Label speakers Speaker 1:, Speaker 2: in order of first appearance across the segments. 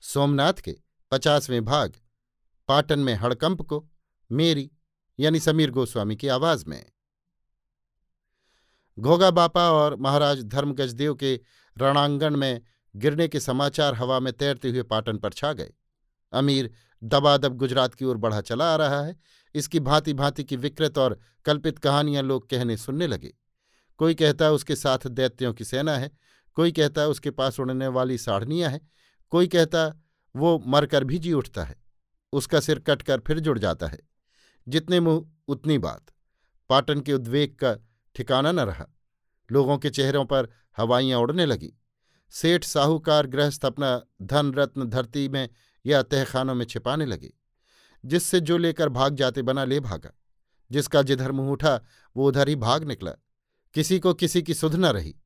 Speaker 1: सोमनाथ के पचासवें भाग, पाटन में हड़कंप को, मेरी, यानी समीर गोस्वामी की आवाज़ में। घोगा बापा और महाराज धर्मगजदेव के रणांगण में गिरने के समाचार हवा में तैरते हुए पाटन पर छा गए। अमीर दबादब गुजरात की ओर बढ़ा चला आ रहा है। इसकी भांति भांति की विकृत और कल्पित कहानियाँ लोग कहने सुनने लगे। कोई कहता है उसके साथ दैत्यों की सेना है, कोई कहता है उसके पास उड़ने वाली साढ़नियाँ हैं। कोई कहता, वो मरकर भी जी उठता है, उसका सिर कटकर फिर जुड़ जाता है। जितने मुँह, उतनी बात। पाटन के उद्वेग का ठिकाना न रहा। लोगों के चेहरों पर हवाइयाँ उड़ने लगी। सेठ साहूकार गृहस्थ अपना धन रत्न धरती में या तहखानों में छिपाने लगे, जिससे जो लेकर भाग जाते बना ले भागा। जिसका जिधर मुँह उठा, वो उधर ही भाग निकला। किसी को किसी की सुध न रही।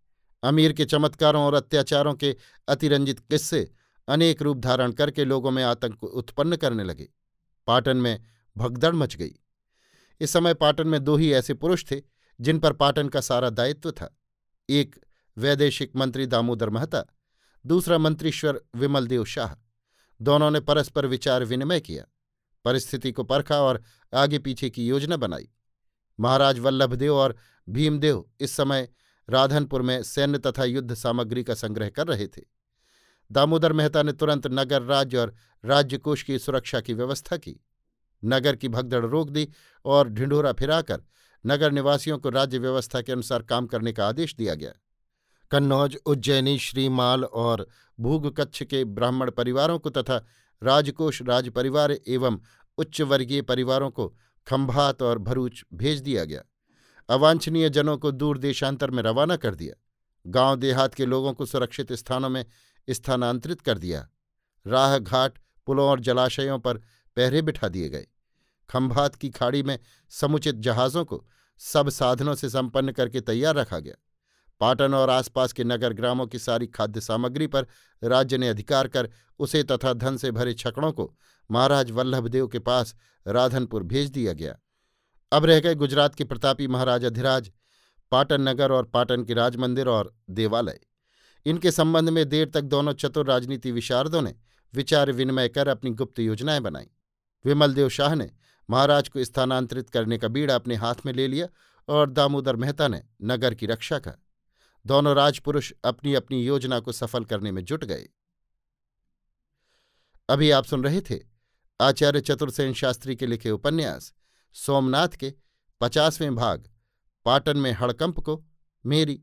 Speaker 1: अमीर के चमत्कारों और अत्याचारों के अतिरंजित किस्से अनेक रूप धारण करके लोगों में आतंक उत्पन्न करने लगे। पाटन में भगदड़ मच गई। इस समय पाटन में दो ही ऐसे पुरुष थे, जिन पर पाटन का सारा दायित्व था। एक वैदेशिक मंत्री दामोदर महता, दूसरा मंत्रीश्वर विमलदेव शाह। दोनों ने परस्पर विचार विनिमय किया, परिस्थिति को परखा और आगे पीछे की योजना बनाई। महाराज वल्लभदेव और भीमदेव इस समय राधनपुर में सैन्य तथा युद्ध सामग्री का संग्रह कर रहे थे। दामोदर मेहता ने तुरंत नगर राज्य और राज्यकोष की सुरक्षा की व्यवस्था की। नगर की भगदड़ रोक दी और ढिंढोरा फिराकर नगर निवासियों को राज्य व्यवस्था के अनुसार काम करने का आदेश दिया गया। कन्नौज, उज्जैनी, श्रीमाल और भूगकच्छ के ब्राह्मण परिवारों को तथा राजकोष राज परिवार एवं उच्च वर्गीय परिवारों को खंभात और भरूच भेज दिया गया। अवांछनीय जनों को दूर देशांतर में रवाना कर दिया। गाँव देहात के लोगों को सुरक्षित स्थानों में स्थानांतरित कर दिया। राह घाट पुलों और जलाशयों पर पहरे बिठा दिए गए। खंभात की खाड़ी में समुचित जहाज़ों को सब साधनों से संपन्न करके तैयार रखा गया। पाटन और आसपास के नगर ग्रामों की सारी खाद्य सामग्री पर राज्य ने अधिकार कर उसे तथा धन से भरे छकड़ों को महाराज वल्लभदेव के पास राधनपुर भेज दिया गया। अब रह गए गुजरात के प्रतापी महाराज अधिराज, पाटन नगर और पाटन के राजमंदिर और देवालय। इनके संबंध में देर तक दोनों चतुर राजनीति विशारदों ने विचार विनिमय कर अपनी गुप्त योजनाएँ बनाई। विमलदेव शाह ने महाराज को स्थानांतरित करने का बीड़ा अपने हाथ में ले लिया और दामोदर मेहता ने नगर की रक्षा का दोनों राजपुरुष अपनी अपनी योजना को सफल करने में जुट गए। अभी आप सुन रहे थे आचार्य चतुर्सेन शास्त्री के लिखे उपन्यास, सोमनाथ के पचासवें भाग, पाटन में हड़कंप को, मेरी